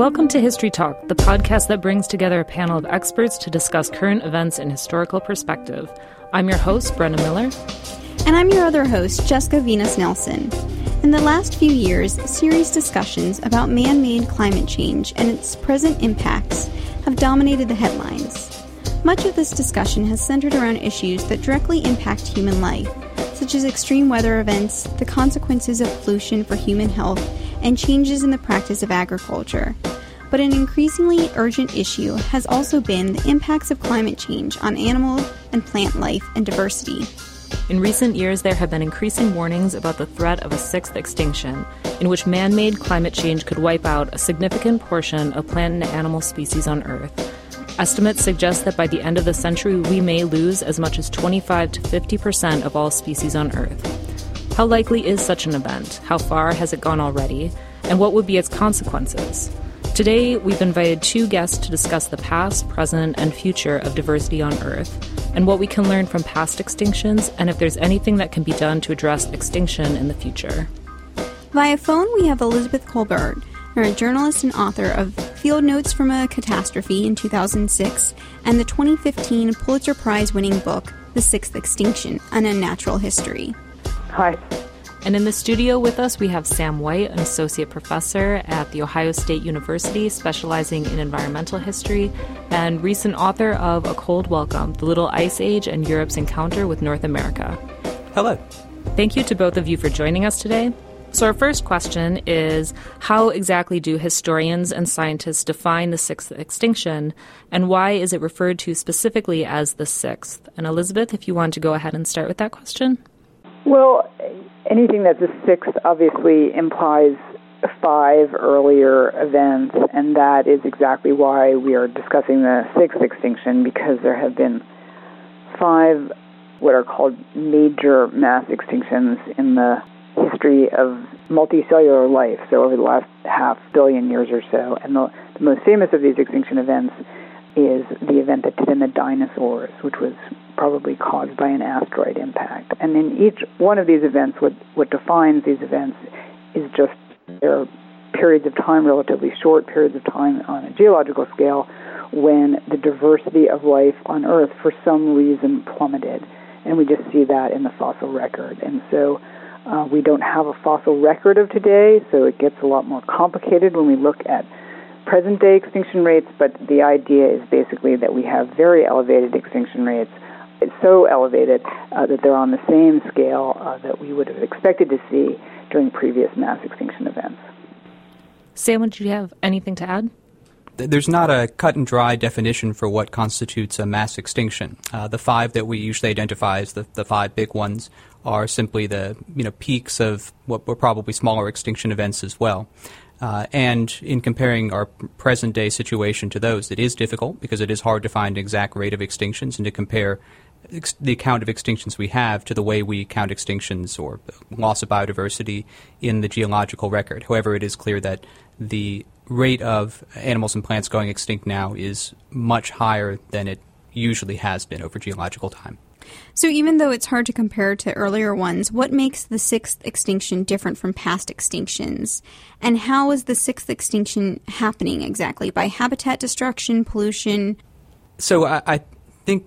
Welcome to History Talk, the podcast that brings together a panel of experts to discuss current events in historical perspective. I'm your host, Brenna Miller. And I'm your other host, Jessica Viñas-Nelson. In the last few years, serious discussions about man made climate change and its present impacts have dominated the headlines. Much of this discussion has centered around issues that directly impact human life, such as extreme weather events, the consequences of pollution for human health, and changes in the practice of agriculture. But an increasingly urgent issue has also been the impacts of climate change on animal and plant life and diversity. In recent years, there have been increasing warnings about the threat of a sixth extinction, in which man made climate change could wipe out a significant portion of plant and animal species on Earth. Estimates suggest that by the end of the century, we may lose as much as 25 to 50 percent of all species on Earth. How likely is such an event? How far has it gone already? And what would be its consequences? Today, we've invited two guests to discuss the past, present, and future of diversity on Earth, and what we can learn from past extinctions, and if there's anything that can be done to address extinction in the future. Via phone, we have Elizabeth Kolbert, a journalist and author of Field Notes from a Catastrophe in 2006 and the 2015 Pulitzer Prize winning book, The Sixth Extinction An Unnatural History. Hi. And in the studio with us, we have Sam White, an associate professor at The Ohio State University, specializing in environmental history, and recent author of A Cold Welcome The Little Ice Age and Europe's Encounter with North America. Hello. Thank you to both of you for joining us today. So, our first question is How exactly do historians and scientists define the sixth extinction, and why is it referred to specifically as the sixth? And, Elizabeth, if you want to go ahead and start with that question. Well, anything that's a sixth obviously implies five earlier events, and that is exactly why we are discussing the sixth extinction because there have been five what are called major mass extinctions in the history of multicellular life, so over the last half billion years or so. And the, the most famous of these extinction events is the event that did in the dinosaurs, which was probably caused by an asteroid impact. And in each one of these events, what, what defines these events is just there are periods of time, relatively short periods of time on a geological scale, when the diversity of life on Earth for some reason plummeted. And we just see that in the fossil record. And so uh, we don't have a fossil record of today, so it gets a lot more complicated when we look at present day extinction rates, but the idea is basically that we have very elevated extinction rates. It's so elevated uh, that they're on the same scale uh, that we would have expected to see during previous mass extinction events. Sam, would you have anything to add? There's not a cut and dry definition for what constitutes a mass extinction. Uh, the five that we usually identify as the, the five big ones are simply the you know peaks of what were probably smaller extinction events as well. Uh, and in comparing our present day situation to those, it is difficult because it is hard to find an exact rate of extinctions and to compare ex- the count of extinctions we have to the way we count extinctions or loss of biodiversity in the geological record. However, it is clear that the rate of animals and plants going extinct now is much higher than it usually has been over geological time. So, even though it's hard to compare to earlier ones, what makes the sixth extinction different from past extinctions? And how is the sixth extinction happening exactly? By habitat destruction, pollution? So, I, I think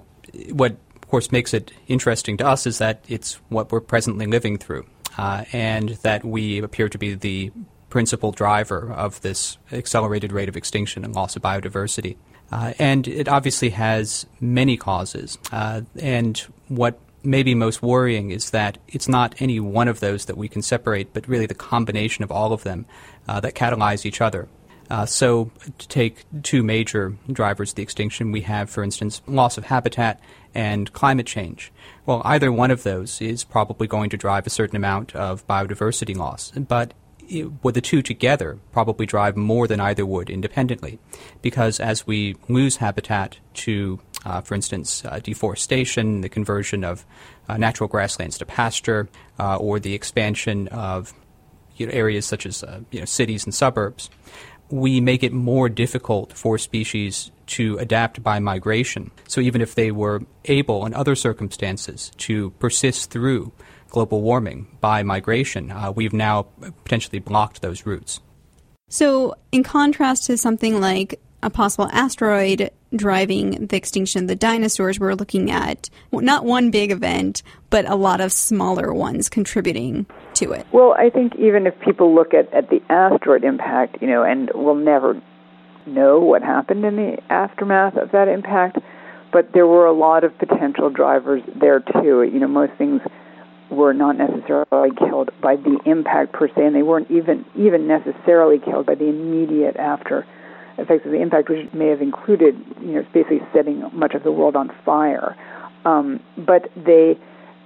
what, of course, makes it interesting to us is that it's what we're presently living through, uh, and that we appear to be the principal driver of this accelerated rate of extinction and loss of biodiversity. Uh, and it obviously has many causes. Uh, and what may be most worrying is that it's not any one of those that we can separate, but really the combination of all of them uh, that catalyze each other. Uh, so, to take two major drivers of the extinction, we have, for instance, loss of habitat and climate change. Well, either one of those is probably going to drive a certain amount of biodiversity loss, but would the two together probably drive more than either would independently, because as we lose habitat to, uh, for instance, uh, deforestation, the conversion of uh, natural grasslands to pasture, uh, or the expansion of you know, areas such as uh, you know, cities and suburbs, we make it more difficult for species to adapt by migration. So even if they were able, in other circumstances, to persist through global warming by migration. Uh, we've now potentially blocked those routes. So, in contrast to something like a possible asteroid driving the extinction of the dinosaurs, we're looking at not one big event, but a lot of smaller ones contributing to it. Well, I think even if people look at, at the asteroid impact, you know, and we'll never know what happened in the aftermath of that impact, but there were a lot of potential drivers there too. You know, most things were not necessarily killed by the impact per se, and they weren't even even necessarily killed by the immediate after effects of the impact, which may have included, you know, basically setting much of the world on fire. Um, but they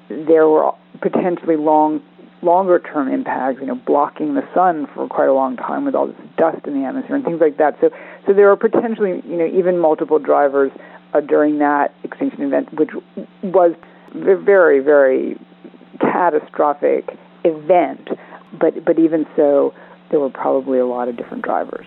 there were potentially long longer term impacts, you know, blocking the sun for quite a long time with all this dust in the atmosphere and things like that. So so there are potentially, you know, even multiple drivers uh, during that extinction event, which was very, very catastrophic event. But but even so, there were probably a lot of different drivers.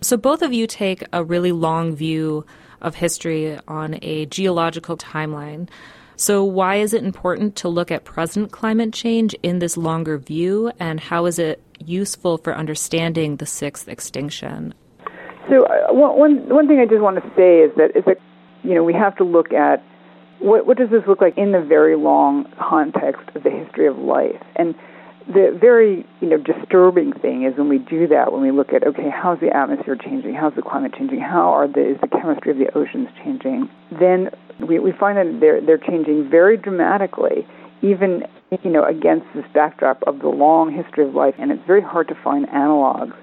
So both of you take a really long view of history on a geological timeline. So why is it important to look at present climate change in this longer view, and how is it useful for understanding the sixth extinction? So uh, one one thing I just want to say is that is that you know we have to look at what what does this look like in the very long context of the history of life? And the very you know disturbing thing is when we do that when we look at okay how's the atmosphere changing? How's the climate changing? How are the is the chemistry of the oceans changing? Then we, we find that they're they're changing very dramatically even you know against this backdrop of the long history of life. And it's very hard to find analogs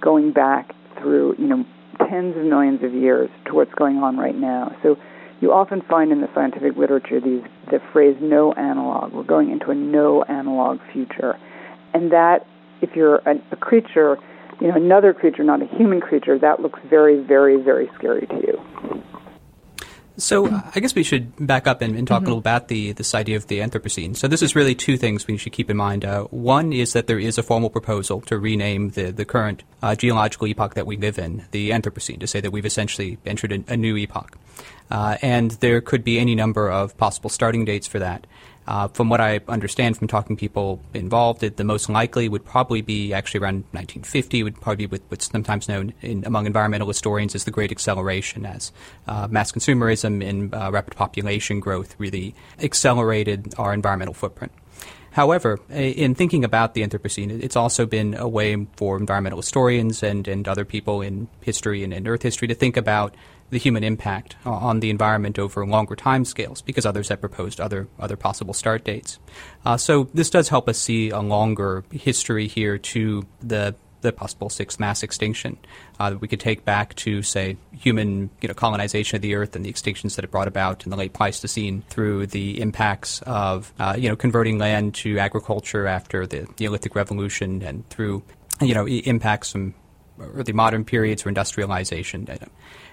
going back through you know tens of millions of years to what's going on right now. So you often find in the scientific literature these the phrase no analog. We're going into a no analog future. And that if you're a, a creature, you know, another creature, not a human creature, that looks very, very, very scary to you. So I guess we should back up and, and talk mm-hmm. a little about the this idea of the Anthropocene. So this is really two things we should keep in mind. Uh, one is that there is a formal proposal to rename the the current uh, geological epoch that we live in the Anthropocene to say that we've essentially entered a, a new epoch. Uh, and there could be any number of possible starting dates for that. Uh, from what I understand from talking to people involved, it, the most likely would probably be actually around 1950. Would probably be what's sometimes known in, among environmental historians as the Great Acceleration, as uh, mass consumerism and uh, rapid population growth really accelerated our environmental footprint. However, in thinking about the Anthropocene, it's also been a way for environmental historians and, and other people in history and in Earth history to think about the human impact on the environment over longer time scales because others have proposed other other possible start dates. Uh, so this does help us see a longer history here to the the possible sixth mass extinction uh, that we could take back to, say, human you know, colonization of the Earth and the extinctions that it brought about in the late Pleistocene through the impacts of uh, you know converting land to agriculture after the Neolithic Revolution and through you know impacts from early modern periods for industrialization.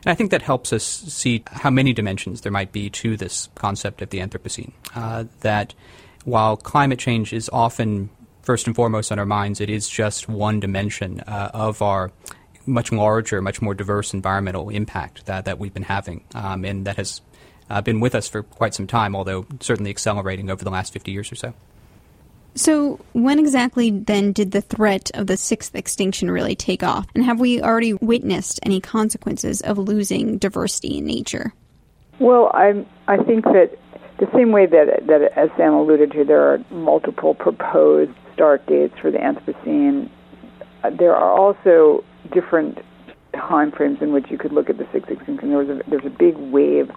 And I think that helps us see how many dimensions there might be to this concept of the Anthropocene. Uh, that while climate change is often first and foremost on our minds, it is just one dimension uh, of our much larger, much more diverse environmental impact that, that we've been having, um, and that has uh, been with us for quite some time, although certainly accelerating over the last 50 years or so. So, when exactly then did the threat of the sixth extinction really take off? And have we already witnessed any consequences of losing diversity in nature? Well, I I think that the same way that that as Sam alluded to, there are multiple proposed start dates for the Anthropocene. There are also different time frames in which you could look at the sixth extinction. There was a, there's a big wave,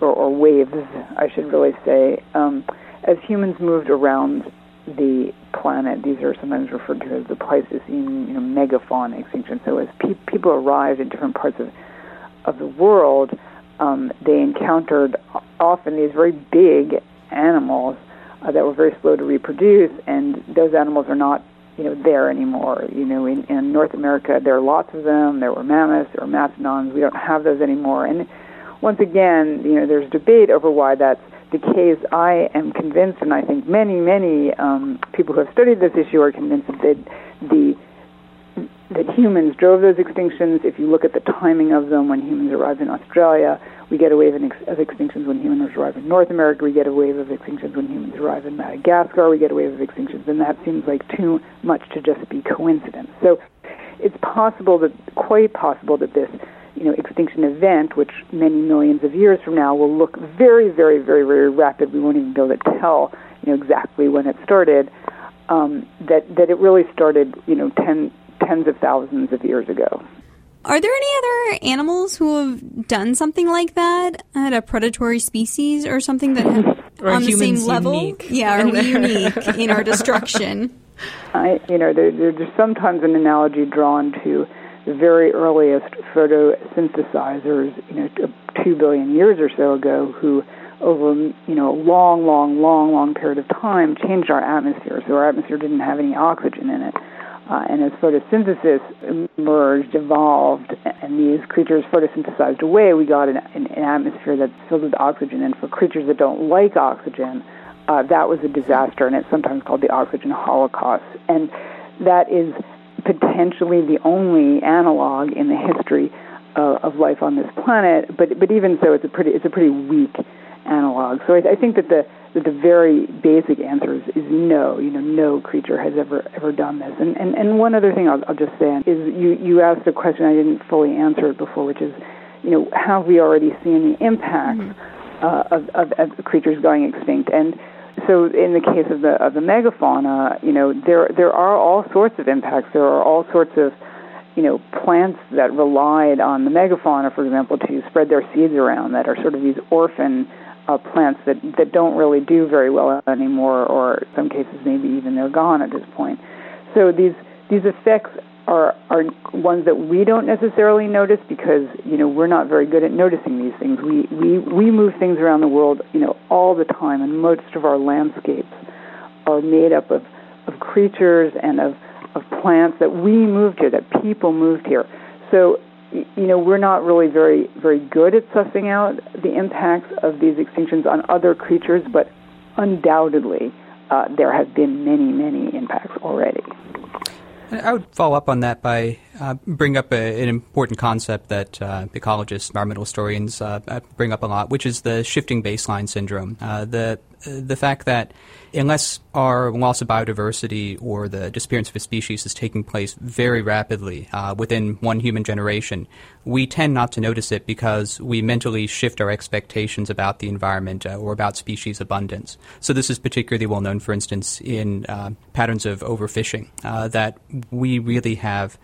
or, or waves, I should really say, um, as humans moved around the planet. These are sometimes referred to as the Pleistocene, you know, megafauna extinction. So as pe- people arrived in different parts of of the world, um, they encountered often these very big animals uh, that were very slow to reproduce, and those animals are not, you know, there anymore. You know, in, in North America, there are lots of them. There were mammoths, there were mastodons. We don't have those anymore. And once again, you know, there's debate over why that's the case, I am convinced, and I think many, many um, people who have studied this issue are convinced that the that humans drove those extinctions. If you look at the timing of them, when humans arrived in Australia, we get a wave of extinctions when humans arrive in North America. We get a wave of extinctions when humans arrive in Madagascar. We get a wave of extinctions, and that seems like too much to just be coincidence. So it's possible that, quite possible that this you know, extinction event, which many millions of years from now will look very, very, very, very rapid. We won't even be able to tell, you know, exactly when it started. Um, that that it really started, you know, ten, tens of thousands of years ago. Are there any other animals who have done something like that at a predatory species or something that on the same level? Unique. Yeah, are we unique in our destruction? I, you know, there, there's sometimes an analogy drawn to the very earliest photosynthesizers, you know, two billion years or so ago, who over you know a long, long, long, long period of time changed our atmosphere. So our atmosphere didn't have any oxygen in it. Uh, and as photosynthesis emerged, evolved, and these creatures photosynthesized away, we got an, an, an atmosphere that's filled with oxygen. And for creatures that don't like oxygen, uh, that was a disaster, and it's sometimes called the oxygen holocaust. And that is potentially the only analog in the history uh, of life on this planet. But but even so, it's a pretty it's a pretty weak analog. So I, I think that the that the very basic answer is, is no. You know, no creature has ever ever done this. And and, and one other thing I'll, I'll just say is you you asked a question I didn't fully answer it before, which is, you know, have we already seen the impact mm-hmm. uh, of, of, of creatures going extinct? And so in the case of the of the megafauna, you know, there there are all sorts of impacts. There are all sorts of you know, plants that relied on the megafauna, for example, to spread their seeds around that are sort of these orphan uh, plants that, that don't really do very well anymore, or in some cases maybe even they're gone at this point. So these these effects are are ones that we don't necessarily notice because you know we're not very good at noticing these things. We we we move things around the world you know all the time, and most of our landscapes are made up of of creatures and of of plants that we moved here, that people moved here. So you know we're not really very very good at sussing out the impacts of these extinctions on other creatures, but undoubtedly uh, there have been many many impacts already. I would follow up on that by uh, bring up a, an important concept that uh, ecologists, environmental historians uh, uh, bring up a lot, which is the shifting baseline syndrome. Uh, the the fact that unless our loss of biodiversity or the disappearance of a species is taking place very rapidly within one human generation, we tend not to notice it because we mentally shift our expectations about the environment or about species abundance. So this is particularly well known, for instance, in patterns of overfishing, that we really have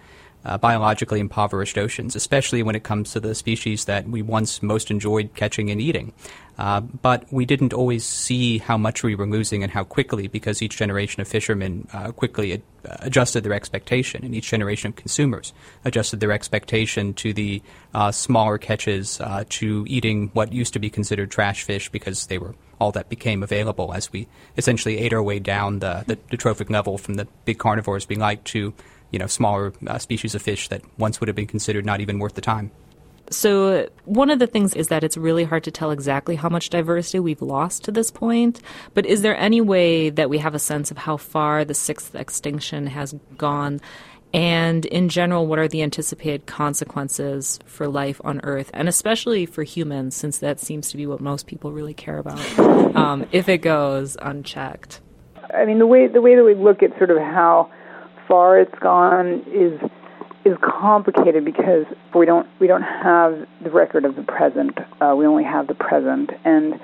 uh, biologically impoverished oceans, especially when it comes to the species that we once most enjoyed catching and eating. Uh, but we didn't always see how much we were losing and how quickly, because each generation of fishermen uh, quickly ad- uh, adjusted their expectation, and each generation of consumers adjusted their expectation to the uh, smaller catches, uh, to eating what used to be considered trash fish because they were all that became available as we essentially ate our way down the, the, the trophic level from the big carnivores we like to you know smaller uh, species of fish that once would have been considered not even worth the time. So, one of the things is that it's really hard to tell exactly how much diversity we've lost to this point. But is there any way that we have a sense of how far the sixth extinction has gone? And in general, what are the anticipated consequences for life on Earth, and especially for humans, since that seems to be what most people really care about, um, if it goes unchecked? I mean, the way the way that we look at sort of how far it's gone is is complicated because we don't we don't have the record of the present. Uh, we only have the present, and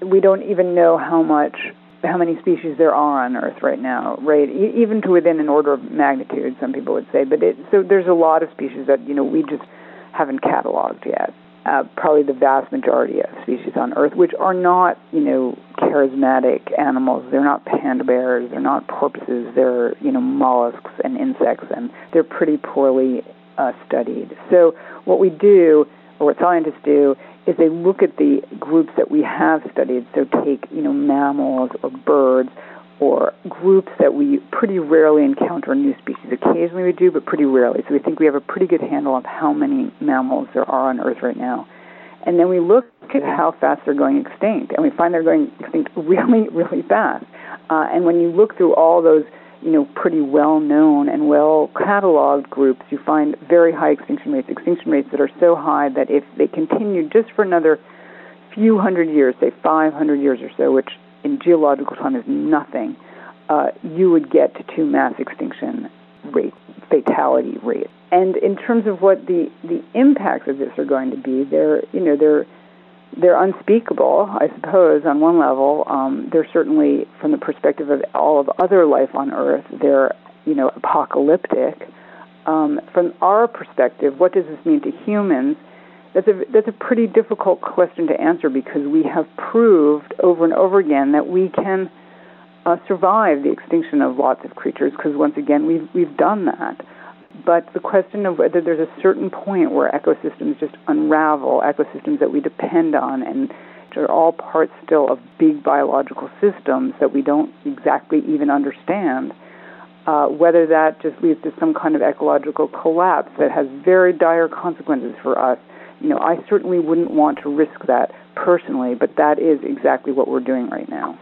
we don't even know how much how many species there are on Earth right now. Right, e- even to within an order of magnitude, some people would say. But it, so there's a lot of species that you know we just haven't cataloged yet uh, probably the vast majority of species on Earth, which are not, you know, charismatic animals. They're not panda bears. They're not porpoises. They're, you know, mollusks and insects, and they're pretty poorly uh, studied. So what we do, or what scientists do, is they look at the groups that we have studied. So take, you know, mammals or birds or groups that we pretty rarely encounter new species. Occasionally we do, but pretty rarely. So we think we have a pretty good handle of how many mammals there are on Earth right now. And then we look at how fast they're going extinct, and we find they're going extinct really, really fast. Uh, and when you look through all those, you know, pretty well-known and well-cataloged groups, you find very high extinction rates, extinction rates that are so high that if they continue just for another few hundred years, say 500 years or so, which in geological time is nothing, uh, you would get to two mass extinction rate fatality rate. And in terms of what the, the impacts of this are going to be, they're you know they're they're unspeakable, I suppose, on one level. Um, they're certainly, from the perspective of all of other life on Earth, they're you know apocalyptic. Um, from our perspective, what does this mean to humans? That's a that's a pretty difficult question to answer because we have proved over and over again that we can uh, survive the extinction of lots of creatures because once again we've we've done that. But the question of whether there's a certain point where ecosystems just unravel, ecosystems that we depend on and are all parts still of big biological systems that we don't exactly even understand, uh, whether that just leads to some kind of ecological collapse that has very dire consequences for us. You know, I certainly wouldn't want to risk that personally, but that is exactly what we're doing right now.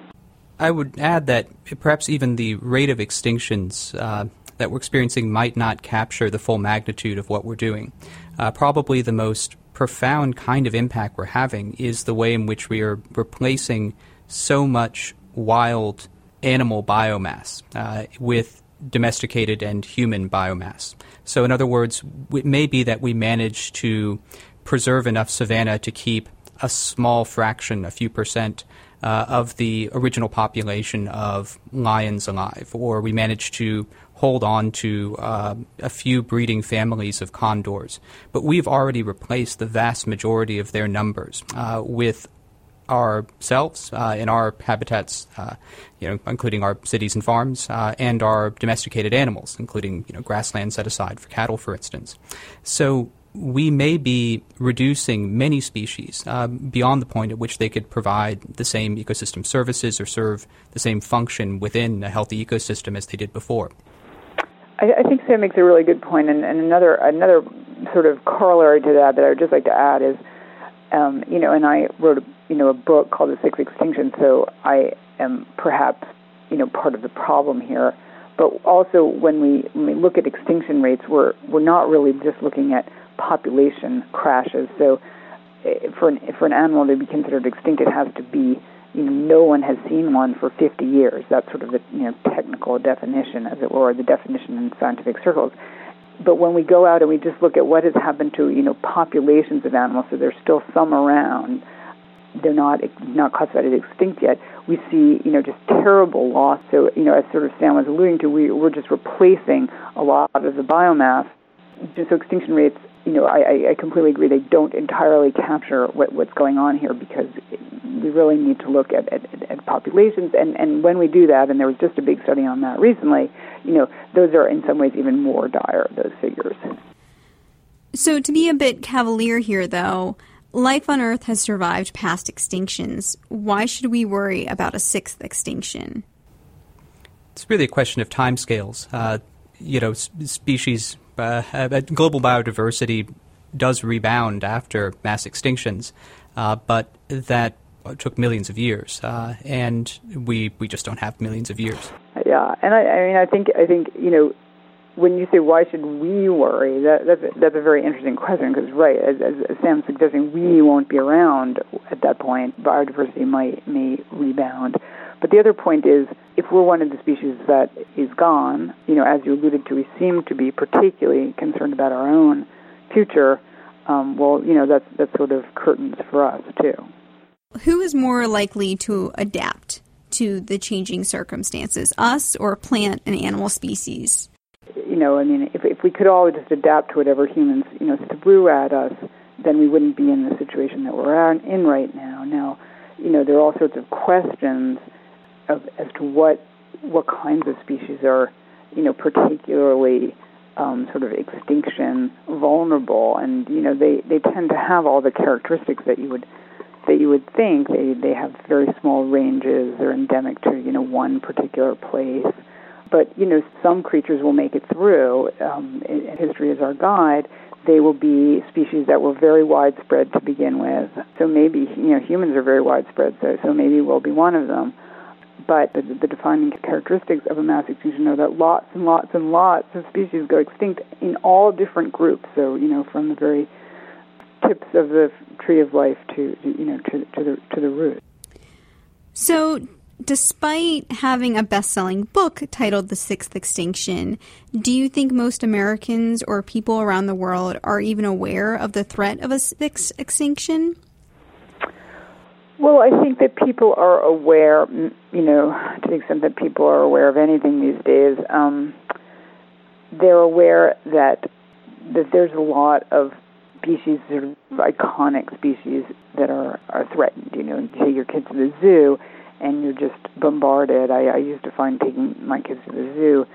I would add that perhaps even the rate of extinctions uh, that we're experiencing might not capture the full magnitude of what we're doing. Uh, probably the most profound kind of impact we're having is the way in which we are replacing so much wild animal biomass uh, with domesticated and human biomass. So, in other words, it may be that we manage to preserve enough savanna to keep a small fraction, a few percent, uh, of the original population of lions alive, or we managed to hold on to uh, a few breeding families of condors. But we've already replaced the vast majority of their numbers uh, with ourselves uh, in our habitats, uh, you know, including our cities and farms, uh, and our domesticated animals, including you know grassland set aside for cattle, for instance. So we may be reducing many species uh, beyond the point at which they could provide the same ecosystem services or serve the same function within a healthy ecosystem as they did before. I, I think Sam makes a really good point, and, and another another sort of corollary to that that I would just like to add is, um, you know, and I wrote a, you know a book called The Sixth Extinction, so I am perhaps you know part of the problem here. But also, when we when we look at extinction rates, we're we're not really just looking at population crashes. So eh, for an, for an animal to be considered extinct, it has to be you know no one has seen one for 50 years. That's sort of the you know technical definition, as it were, the definition in scientific circles. But when we go out and we just look at what has happened to you know populations of animals, so there's still some around. They're not not classified as extinct yet. We see you know just terrible loss. So you know as sort of Sam was alluding to, we we're just replacing a lot of the biomass. So extinction rates you know, I, I completely agree. They don't entirely capture what, what's going on here because we really need to look at, at, at populations. And, and when we do that, and there was just a big study on that recently, you know, those are in some ways even more dire, those figures. So, to be a bit cavalier here, though, life on Earth has survived past extinctions. Why should we worry about a sixth extinction? It's really a question of timescales. Uh, you know, species uh, uh, global biodiversity does rebound after mass extinctions, uh, but that took millions of years, uh, and we we just don't have millions of years. Yeah, and I, I mean, I think I think you know when you say why should we worry, that, that's a, that's a very interesting question because right, as, as Sam's suggesting, we won't be around at that point. Biodiversity might may rebound, but the other point is, if we're one of the species that is gone, you know, as you alluded to, we seem to be particularly concerned about our own future. Um, well, you know, that's that's sort of curtains for us too. Who is more likely to adapt to the changing circumstances, us or plant and animal species? You know, I mean, if if we could all just adapt to whatever humans, you know, threw at us, then we wouldn't be in the situation that we're in right now. Now, you know, there are all sorts of questions of, as to what what kinds of species are, you know, particularly um, sort of extinction vulnerable, and you know they they tend to have all the characteristics that you would that you would think. They they have very small ranges. They're endemic to you know one particular place. But you know some creatures will make it through. Um, history is our guide. They will be species that were very widespread to begin with. So maybe you know humans are very widespread. So so maybe we'll be one of them but the, the, defining characteristics of a mass extinction are that lots and lots and lots of species go extinct in all different groups. So, you know, from the very tips of the tree of life to, you know, to, to the to the root. So, Despite having a best selling book titled The Sixth Extinction, do you think most Americans or people around the world are even aware of the threat of a sixth extinction? Well, I think that people are aware, you know, to the extent that people are aware of anything these days, um, they're aware that that there's a lot of species, sort of iconic species that are, are threatened. You know, you take your kids to the zoo and you're just bombarded. I, I used to find taking my kids to the zoo,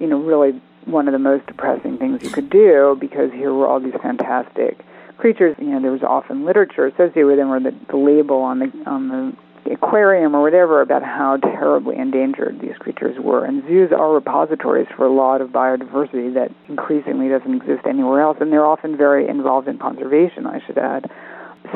you know, really one of the most depressing things you could do because here were all these fantastic creatures. You know, there was often literature associated with them, or the, the label on the on the aquarium or whatever about how terribly endangered these creatures were. And zoos are repositories for a lot of biodiversity that increasingly doesn't exist anywhere else, and they're often very involved in conservation, I should add.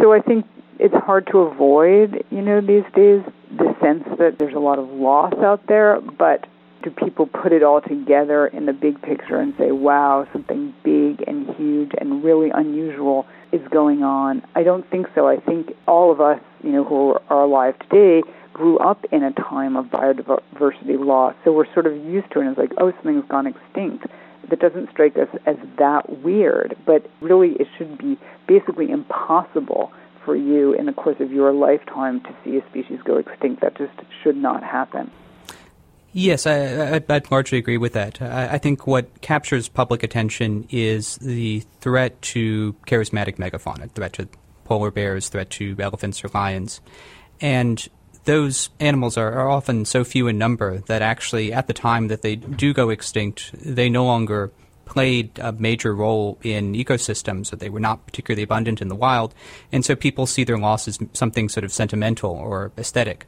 So I think it's hard to avoid, you know, these days the sense that there's a lot of loss out there, but do people put it all together in the big picture and say, wow, something big and huge and really unusual is going on? I don't think so. I think all of us, you know, who are alive today grew up in a time of biodiversity loss, so we're sort of used to it. And it's like, oh, something's gone extinct. That doesn't strike us as that weird, but really it should be basically impossible for you in the course of your lifetime to see a species go extinct. That just should not happen. Yes, I, would largely agree with that. I, I, think what captures public attention is the threat to charismatic megafauna, threat to polar bears, threat to elephants or lions. And those animals are, are often so few in number that actually, at the time that they do go extinct, they no longer played a major role in ecosystems, or they were not particularly abundant in the wild, and so people see their loss as something sort of sentimental or aesthetic.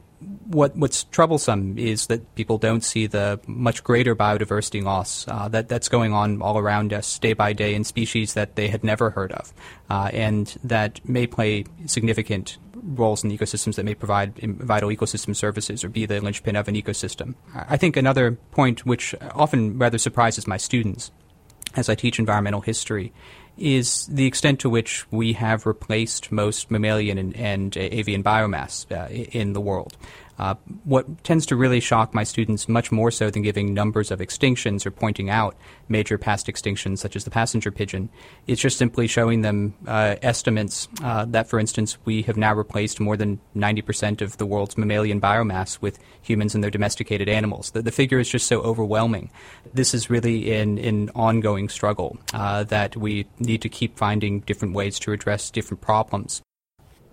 What what's troublesome is that people don't see the much greater biodiversity loss uh, that that's going on all around us day by day in species that they had never heard of, uh, and that may play significant roles in ecosystems that may provide vital ecosystem services or be the linchpin of an ecosystem. I think another point which often rather surprises my students as I teach environmental history, is the extent to which we have replaced most mammalian and, and avian biomass uh, in the world. Uh, what tends to really shock my students, much more so than giving numbers of extinctions or pointing out major past extinctions, such as the passenger pigeon, is just simply showing them uh, estimates uh, that, for instance, we have now replaced more than 90% of the world's mammalian biomass with humans and their domesticated animals. The, the figure is just so overwhelming. This is really an, an ongoing struggle uh, that we need to keep finding different ways to address different problems.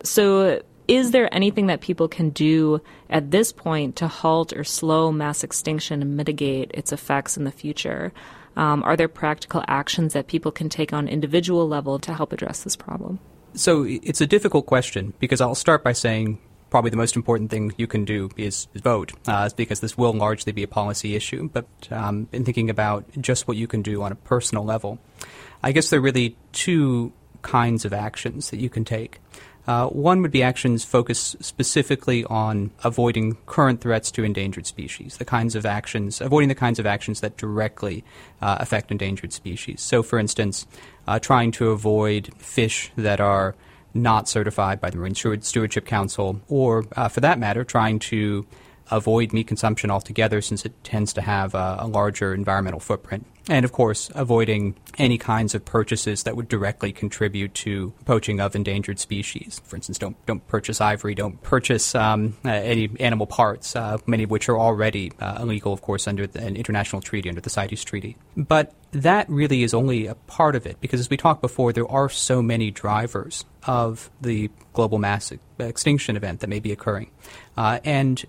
So, is there anything that people can do at this point to halt or slow mass extinction and mitigate its effects in the future? Um, are there practical actions that people can take on individual level to help address this problem? So it's a difficult question because I'll start by saying probably the most important thing you can do is, vote, uh, because this will largely be a policy issue. But um, in thinking about just what you can do on a personal level, I guess there are really two kinds of actions that you can take. Uh, one would be actions focused specifically on avoiding current threats to endangered species, the kinds of actions, avoiding the kinds of actions that directly uh, affect endangered species. So, for instance, uh, trying to avoid fish that are not certified by the Marine Stewardship Council, or uh, for that matter, trying to avoid meat consumption altogether since it tends to have a, a, larger environmental footprint. And of course, avoiding any kinds of purchases that would directly contribute to poaching of endangered species. For instance, don't don't purchase ivory, don't purchase um, uh, any animal parts, uh, many of which are already uh, illegal, of course, under the, an international treaty, under the CITES Treaty. But that really is only a part of it, because as we talked before, there are so many drivers of the global mass extinction event that may be occurring. Uh, and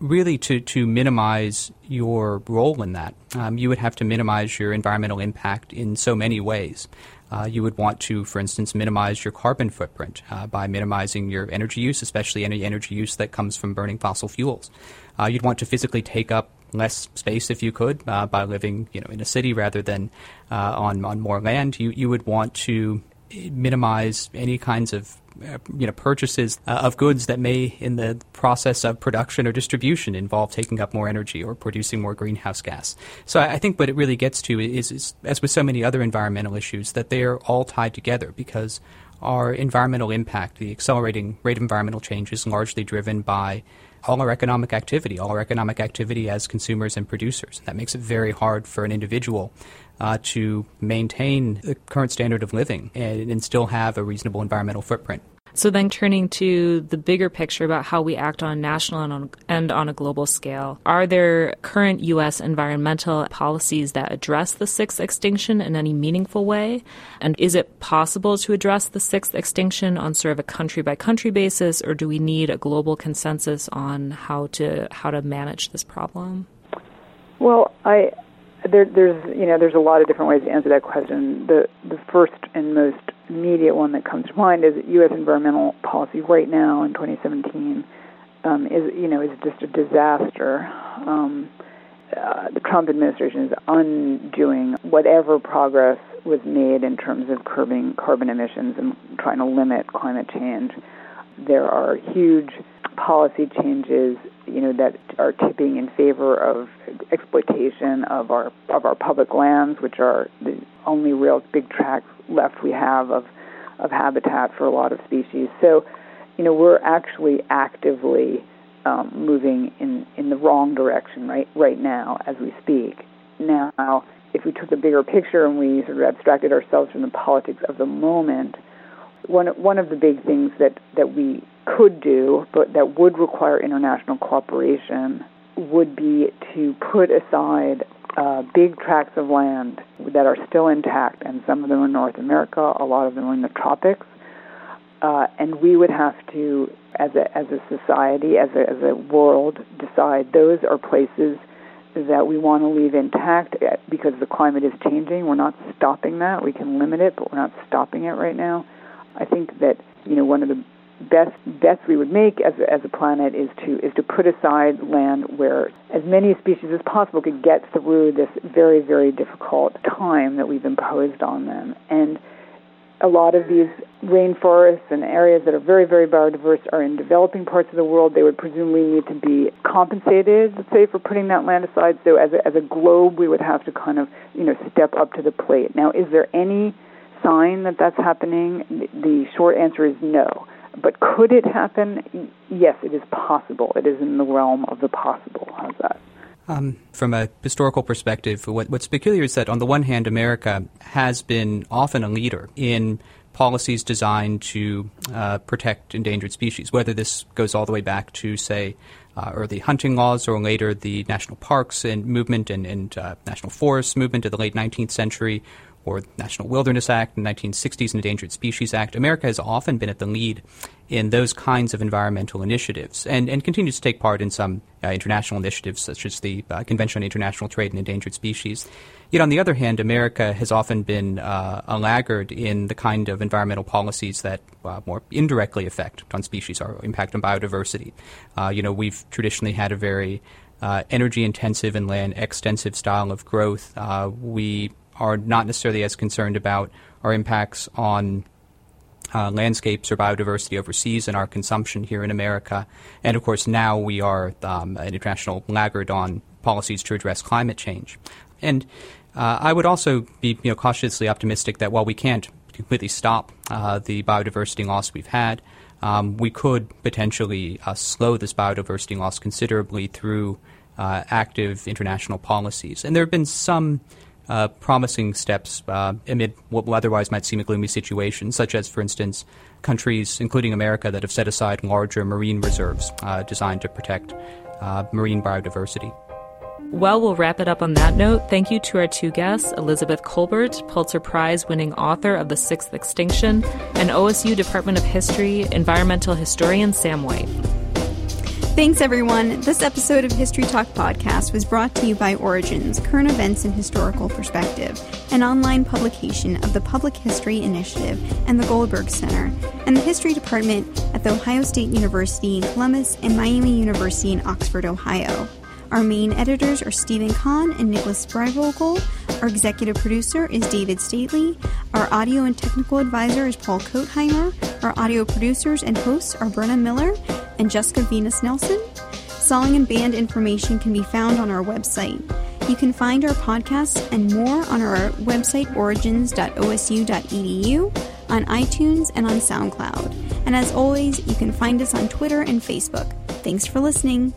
really to, to minimize your role in that, um, you would have to minimize your environmental impact in so many ways. Uh, you would want to, for instance, minimize your carbon footprint uh, by minimizing your energy use, especially any energy use that comes from burning fossil fuels. Uh, you'd want to physically take up less space if you could uh, by living, you know, in a city rather than uh, on on more land. You you would want to minimize any kinds of uh, you know purchases uh, of goods that may, in the process of production or distribution, involve taking up more energy or producing more greenhouse gas. So I, think what it really gets to is, is, as with so many other environmental issues, that they are all tied together because our environmental impact, the accelerating rate of environmental change, is largely driven by all our economic activity, all our economic activity as consumers and producers. That makes it very hard for an individual uh, to maintain the current standard of living and, and still have a reasonable environmental footprint. So then turning to the bigger picture about how we act on national and on, and on a global scale, are there current U.S. environmental policies that address the sixth extinction in any meaningful way? And is it possible to address the sixth extinction on sort of a country by country basis, or do we need a global consensus on how to how to manage this problem? Well, I there, there's you know there's a lot of different ways to answer that question. The the first and most immediate one that comes to mind is U.S. environmental policy right now in 2017 um, is you know is just a disaster. Um, uh, the Trump administration is undoing whatever progress was made in terms of curbing carbon emissions and trying to limit climate change. There are huge policy changes, you know, that are tipping in favor of exploitation of our of our public lands, which are the only real big tracts left we have of of habitat for a lot of species. So, you know, we're actually actively um, moving in in the wrong direction right right now as we speak. Now, if we took the bigger picture and we sort of abstracted ourselves from the politics of the moment, one one of the big things that that we could do, but that would require international cooperation, would be to put aside uh, big tracts of land that are still intact, and some of them in North America, a lot of them are in the tropics. Uh, and we would have to, as a as a society, as a as a world, decide those are places that we want to leave intact uh, because the climate is changing. We're not stopping that. We can limit it, but we're not stopping it right now. I think that you know one of the best bets we would make as a, as a planet is to is to put aside land where as many species as possible could get through this very very difficult time that we've imposed on them and a lot of these rainforests and areas that are very, very biodiverse are in developing parts of the world. They would presumably need to be compensated, let's say, for putting that land aside. So, as a, as a globe, we would have to kind of, you know, step up to the plate. Now, is there any sign that that's happening? The short answer is no. But could it happen? Yes, it is possible. It is in the realm of the possible. How's that? Um, from a historical perspective, what, what's peculiar is that on the one hand, America has been often a leader in policies designed to uh, protect endangered species, whether this goes all the way back to, say, uh, early hunting laws or later the national parks and movement and, and uh, national forests movement of the late 19th century, or the National Wilderness Act, the 1960s Endangered Species Act, America has often been at the lead in those kinds of environmental initiatives and, and continues to take part in some uh, international initiatives such as the uh, Convention on International Trade in Endangered Species. Yet, on the other hand, America has often been uh, a laggard in the kind of environmental policies that uh, more indirectly affect on species or impact on biodiversity. Uh, you know, we've traditionally had a very uh, energy intensive and land extensive style of growth. we are not necessarily as concerned about our impacts on uh, landscapes or biodiversity overseas and our consumption here in America. And of course, now we are um, an international laggard on policies to address climate change. And uh, I would also be you know, cautiously optimistic that while we can't completely stop uh, the biodiversity loss we've had, um, we could potentially uh, slow this biodiversity loss considerably through uh, active international policies. And there have been some uh, promising steps uh, amid what otherwise might seem a gloomy situation, such as, for instance, countries, including America, that have set aside larger marine reserves uh, designed to protect uh, marine biodiversity. Well, we'll wrap it up on that note. Thank you to our two guests, Elizabeth Kolbert, Pulitzer Prize winning author of The Sixth Extinction, and OSU Department of History environmental historian Sam White. Thanks, everyone. This episode of History Talk Podcast was brought to you by Origins, Current Events in Historical Perspective, an online publication of the Public History Initiative and the Goldberg Center, and the History Department at The Ohio State University in Columbus and Miami University in Oxford, Ohio. Our main editors are Steven Conn and Nicholas Breyfogle. Our executive producer is David Staley. Our audio and technical advisor is Paul Kotheimer. Our audio producers and hosts are Brenna Miller and Jessica Viñas-Nelson. Song and band information can be found on our website. You can find our podcasts and more on our website origins.osu.edu, on iTunes, and on SoundCloud. And as always, you can find us on Twitter and Facebook. Thanks for listening.